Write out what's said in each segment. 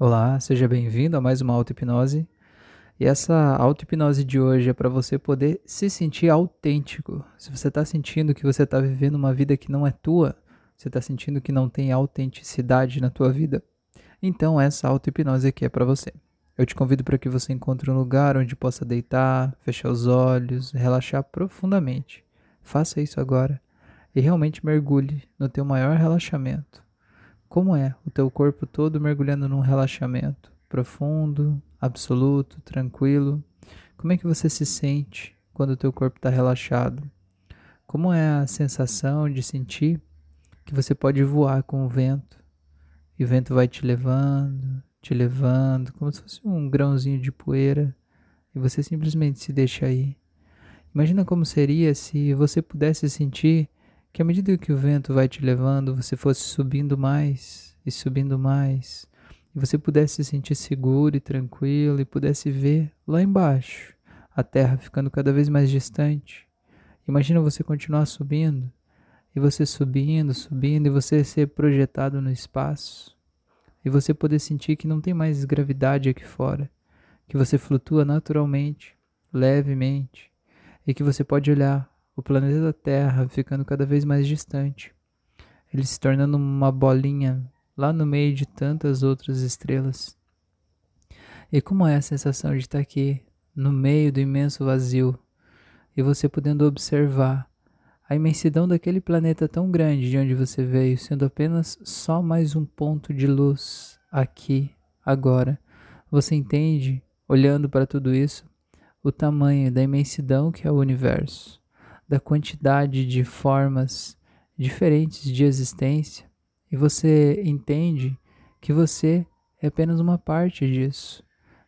Olá, seja bem-vindo a mais uma auto-hipnose. E essa auto-hipnose de hoje é para você poder se sentir autêntico. Se você está sentindo que você está vivendo uma vida que não é tua, você está sentindo que não tem autenticidade na tua vida, então essa auto-hipnose aqui é para você. Eu te convido para que você encontre um lugar onde possa deitar, fechar os olhos, relaxar profundamente. Faça isso agora e realmente mergulhe no teu maior relaxamento. Como é o teu corpo todo mergulhando num relaxamento profundo, absoluto, tranquilo? Como é que você se sente quando o teu corpo está relaxado? Como é a sensação de sentir que você pode voar com o vento e o vento vai te levando, te levando, como se fosse um grãozinho de poeira e você simplesmente se deixa ir. Imagina como seria se você pudesse sentir que à medida que o vento vai te levando, você fosse subindo mais e subindo mais, e você pudesse se sentir seguro e tranquilo e pudesse ver lá embaixo a terra ficando cada vez mais distante. Imagina você continuar subindo, e você subindo, subindo, e você ser projetado no espaço, e você poder sentir que não tem mais gravidade aqui fora, que você flutua naturalmente, levemente, e que você pode olhar o planeta Terra ficando cada vez mais distante, ele se tornando uma bolinha lá no meio de tantas outras estrelas. E como é a sensação de estar aqui no meio do imenso vazio e você podendo observar a imensidão daquele planeta tão grande de onde você veio, sendo apenas só mais um ponto de luz aqui, agora. Você entende, olhando para tudo isso, o tamanho da imensidão que é o universo da quantidade de formas diferentes de existência e você entende que você é apenas uma parte disso,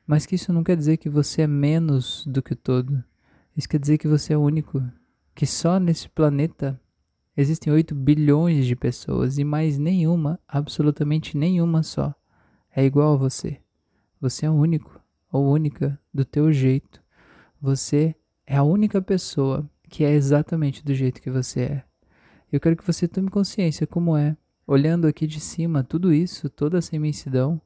mas que isso não quer dizer que você é menos do que o todo. Isso quer dizer que você é único, que só nesse planeta existem 8 bilhões de pessoas e mais nenhuma, absolutamente nenhuma só, é igual a você. Você é único ou única do teu jeito. Você é a única pessoa que é exatamente do jeito que você é. Eu quero que você tome consciência como é, olhando aqui de cima tudo isso, toda essa imensidão,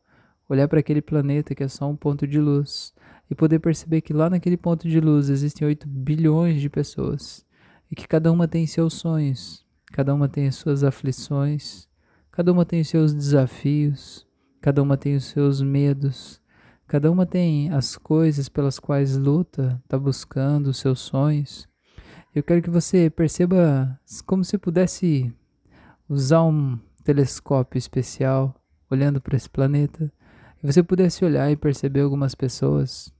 olhar para aquele planeta que é só um ponto de luz e poder perceber que lá naquele ponto de luz existem 8 bilhões de pessoas e que cada uma tem seus sonhos, cada uma tem as suas aflições, cada uma tem os seus desafios, cada uma tem os seus medos, cada uma tem as coisas pelas quais luta, está buscando os seus sonhos. Eu quero que você perceba como se pudesse usar um telescópio especial olhando para esse planeta e você pudesse olhar e perceber algumas pessoas.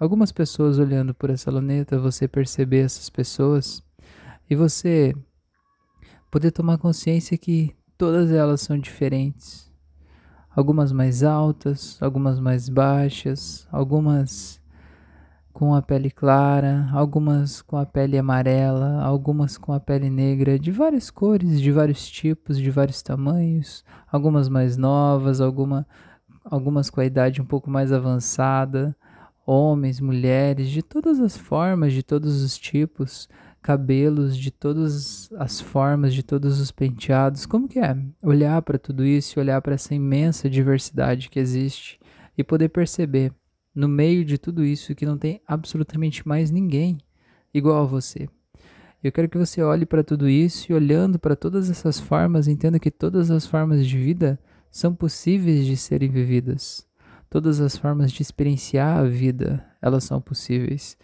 Algumas pessoas olhando por essa planeta, você perceber essas pessoas e você poder tomar consciência que todas elas são diferentes. Algumas mais altas, algumas mais baixas, algumas com a pele clara, algumas com a pele amarela, algumas com a pele negra, de várias cores, de vários tipos, de vários tamanhos, algumas mais novas, alguma, algumas com a idade um pouco mais avançada, homens, mulheres, de todas as formas, de todos os tipos, cabelos de todas as formas, de todos os penteados. Como que é olhar para tudo isso, olhar para essa imensa diversidade que existe e poder perceber no meio de tudo isso que não tem absolutamente mais ninguém igual a você. Eu quero que você olhe para tudo isso e olhando para todas essas formas, entenda que todas as formas de vida são possíveis de serem vividas. Todas as formas de experienciar a vida, elas são possíveis.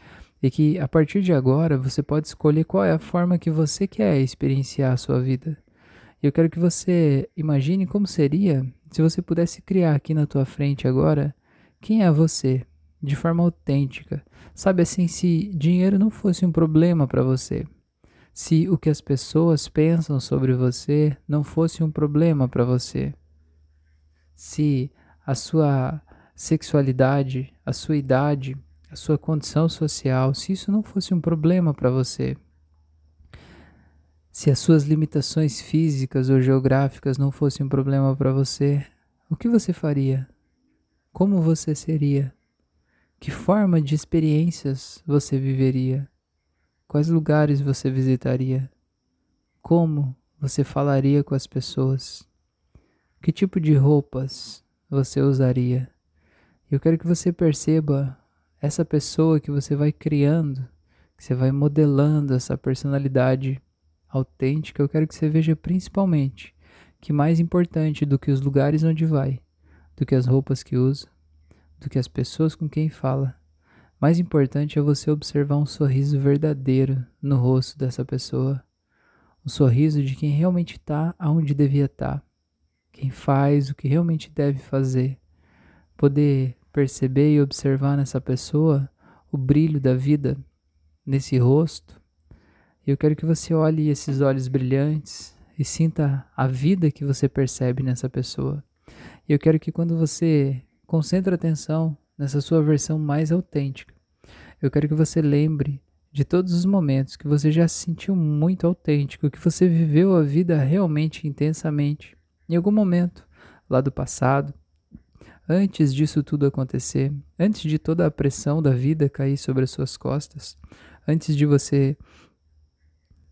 E que a partir de agora você pode escolher qual é a forma que você quer experienciar a sua vida. Eu quero que você imagine como seria se você pudesse criar aqui na tua frente agora quem é você? De forma autêntica. Sabe assim, se dinheiro não fosse um problema para você, se o que as pessoas pensam sobre você não fosse um problema para você, se a sua sexualidade, a sua idade, a sua condição social, se isso não fosse um problema para você, se as suas limitações físicas ou geográficas não fossem um problema para você, o que você faria? Como você seria? Que forma de experiências você viveria? Quais lugares você visitaria? Como você falaria com as pessoas? Que tipo de roupas você usaria? Eu quero que você perceba essa pessoa que você vai criando, que você vai modelando essa personalidade autêntica. Eu quero que você veja principalmente que mais importante do que os lugares onde vai, do que as roupas que usa, do que as pessoas com quem fala, mais importante é você observar um sorriso verdadeiro no rosto dessa pessoa. Um sorriso de quem realmente está onde devia estar. Tá. Quem faz o que realmente deve fazer. Poder perceber e observar nessa pessoa o brilho da vida nesse rosto. Eu quero que você olhe esses olhos brilhantes e sinta a vida que você percebe nessa pessoa. Eu quero que quando você concentra atenção nessa sua versão mais autêntica, eu quero que você lembre de todos os momentos que você já se sentiu muito autêntico, que você viveu a vida realmente intensamente, em algum momento lá do passado, antes disso tudo acontecer, antes de toda a pressão da vida cair sobre as suas costas, antes de você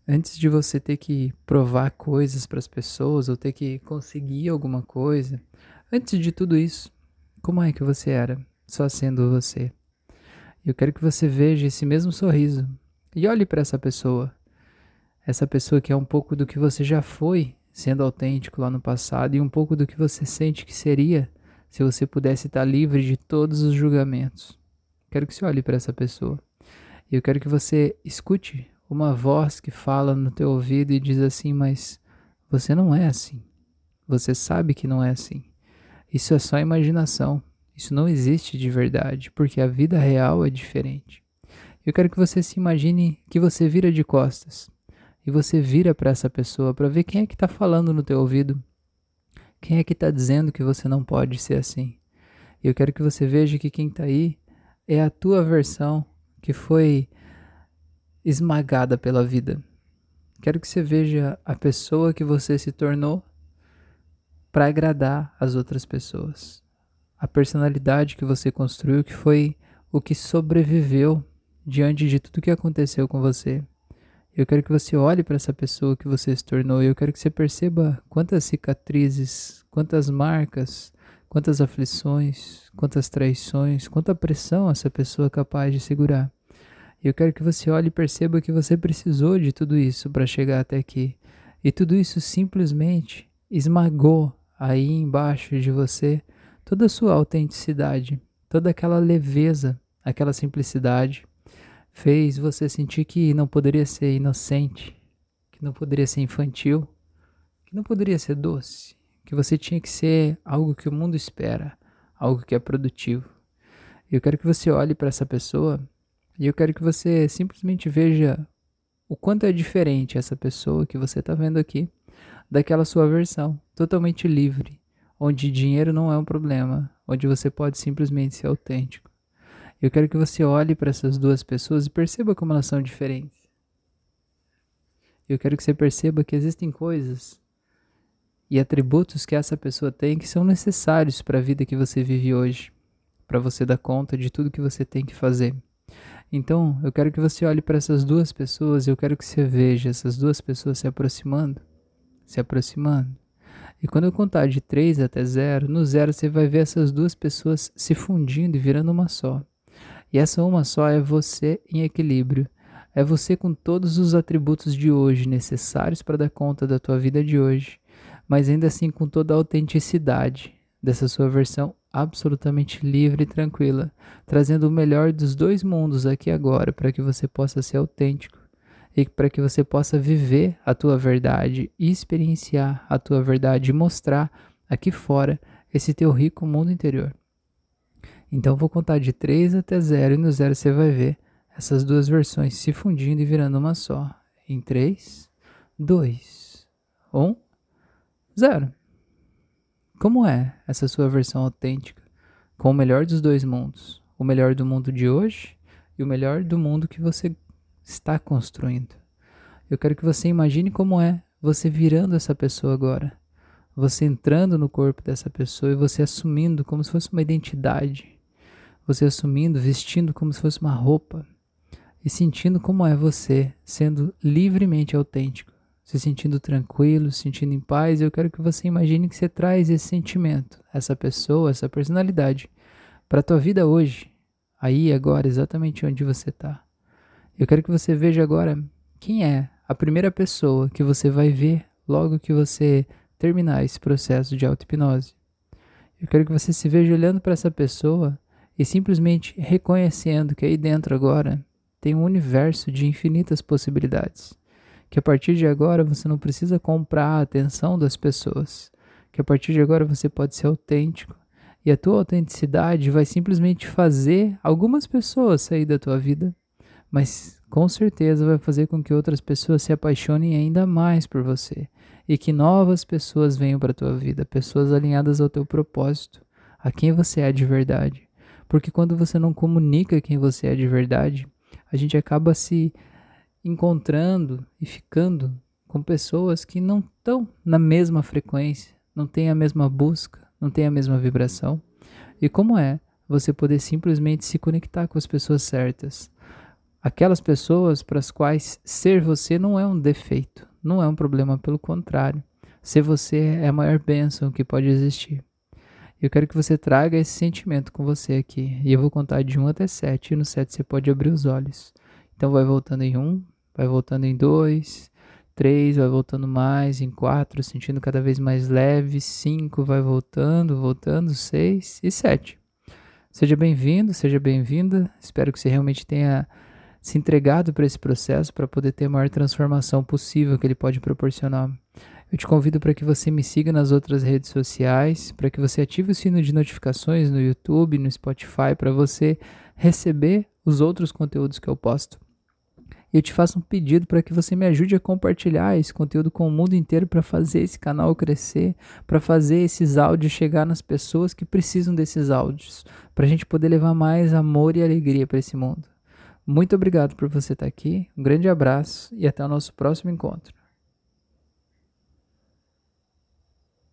antes de você ter que provar coisas para as pessoas ou ter que conseguir alguma coisa, antes de tudo isso, como é que você era, só sendo você? Eu quero que você veja esse mesmo sorriso e olhe para essa pessoa. Essa pessoa que é um pouco do que você já foi, sendo autêntico lá no passado, e um pouco do que você sente que seria se você pudesse estar livre de todos os julgamentos. Quero que você olhe para essa pessoa. E eu quero que você escute uma voz que fala no teu ouvido e diz assim: Mas você não é assim. Você sabe que não é assim. Isso é só imaginação. Isso não existe de verdade, porque a vida real é diferente. Eu quero que você se imagine que você vira de costas e você vira para essa pessoa para ver quem é que está falando no teu ouvido quem é que está dizendo que você não pode ser assim? Eu quero que você veja que quem está aí é a tua versão que foi esmagada pela vida. Quero que você veja a pessoa que você se tornou para agradar as outras pessoas. A personalidade que você construiu que foi o que sobreviveu diante de tudo que aconteceu com você. Eu quero que você olhe para essa pessoa que você se tornou e eu quero que você perceba quantas cicatrizes, quantas marcas, quantas aflições, quantas traições, quanta pressão essa pessoa é capaz de segurar. E eu quero que você olhe e perceba que você precisou de tudo isso para chegar até aqui. E tudo isso simplesmente esmagou aí embaixo de você toda a sua autenticidade, toda aquela leveza, aquela simplicidade fez você sentir que não poderia ser inocente, que não poderia ser infantil, que não poderia ser doce, que você tinha que ser algo que o mundo espera, algo que é produtivo. Eu quero que você olhe para essa pessoa e eu quero que você simplesmente veja o quanto é diferente essa pessoa que você está vendo aqui daquela sua versão, totalmente livre, onde dinheiro não é um problema, onde você pode simplesmente ser autêntico. Eu quero que você olhe para essas duas pessoas e perceba como elas são diferentes. Eu quero que você perceba que existem coisas e atributos que essa pessoa tem que são necessários para a vida que você vive hoje, para você dar conta de tudo que você tem que fazer. Então, eu quero que você olhe para essas duas pessoas eu quero que você veja essas duas pessoas se aproximando, se aproximando. E quando eu contar de 3 até 0, no 0 você vai ver essas duas pessoas se fundindo e virando uma só. E essa uma só é você em equilíbrio. É você com todos os atributos de hoje necessários para dar conta da tua vida de hoje, mas ainda assim com toda a autenticidade dessa sua versão absolutamente livre e tranquila, trazendo o melhor dos dois mundos aqui agora para que você possa ser autêntico e para que você possa viver a tua verdade, experienciar a tua verdade e mostrar aqui fora esse teu rico mundo interior. Então vou contar de 3 até 0 e no 0 você vai ver essas duas versões se fundindo e virando uma só. Em 3, 2, 1, 0. Como é essa sua versão autêntica? Com o melhor dos dois mundos. O melhor do mundo de hoje e o melhor do mundo que você está construindo. Eu quero que você imagine como é você virando essa pessoa agora. Você entrando no corpo dessa pessoa e você assumindo como se fosse uma identidade você assumindo, vestindo como se fosse uma roupa e sentindo como é você sendo livremente autêntico, se sentindo tranquilo, se sentindo em paz, eu quero que você imagine que você traz esse sentimento, essa pessoa, essa personalidade para a tua vida hoje, aí agora, exatamente onde você está. Eu quero que você veja agora quem é a primeira pessoa que você vai ver logo que você terminar esse processo de auto-hipnose. Eu quero que você se veja olhando para essa pessoa e simplesmente reconhecendo que aí dentro agora tem um universo de infinitas possibilidades. Que a partir de agora você não precisa comprar a atenção das pessoas. Que a partir de agora você pode ser autêntico. E a tua autenticidade vai simplesmente fazer algumas pessoas sair da tua vida, mas com certeza vai fazer com que outras pessoas se apaixonem ainda mais por você e que novas pessoas venham para a tua vida, pessoas alinhadas ao teu propósito, a quem você é de verdade. Porque quando você não comunica quem você é de verdade, a gente acaba se encontrando e ficando com pessoas que não estão na mesma frequência, não têm a mesma busca, não têm a mesma vibração. E como é você poder simplesmente se conectar com as pessoas certas? Aquelas pessoas para as quais ser você não é um defeito, não é um problema, pelo contrário. Ser você é a maior bênção que pode existir. Eu quero que você traga esse sentimento com você aqui. E eu vou contar de 1 até 7. E no 7 você pode abrir os olhos. Então vai voltando em 1, vai voltando em 2, 3, vai voltando mais, em 4, sentindo cada vez mais leve. 5, vai voltando, voltando. 6 e 7. Seja bem-vindo, seja bem-vinda. Espero que você realmente tenha se entregado para esse processo para poder ter a maior transformação possível que ele pode proporcionar. Eu te convido para que você me siga nas outras redes sociais, para que você ative o sino de notificações no YouTube, no Spotify, para você receber os outros conteúdos que eu posto. E eu te faço um pedido para que você me ajude a compartilhar esse conteúdo com o mundo inteiro para fazer esse canal crescer, para fazer esses áudios chegar nas pessoas que precisam desses áudios, para a gente poder levar mais amor e alegria para esse mundo. Muito obrigado por você estar aqui, um grande abraço e até o nosso próximo encontro.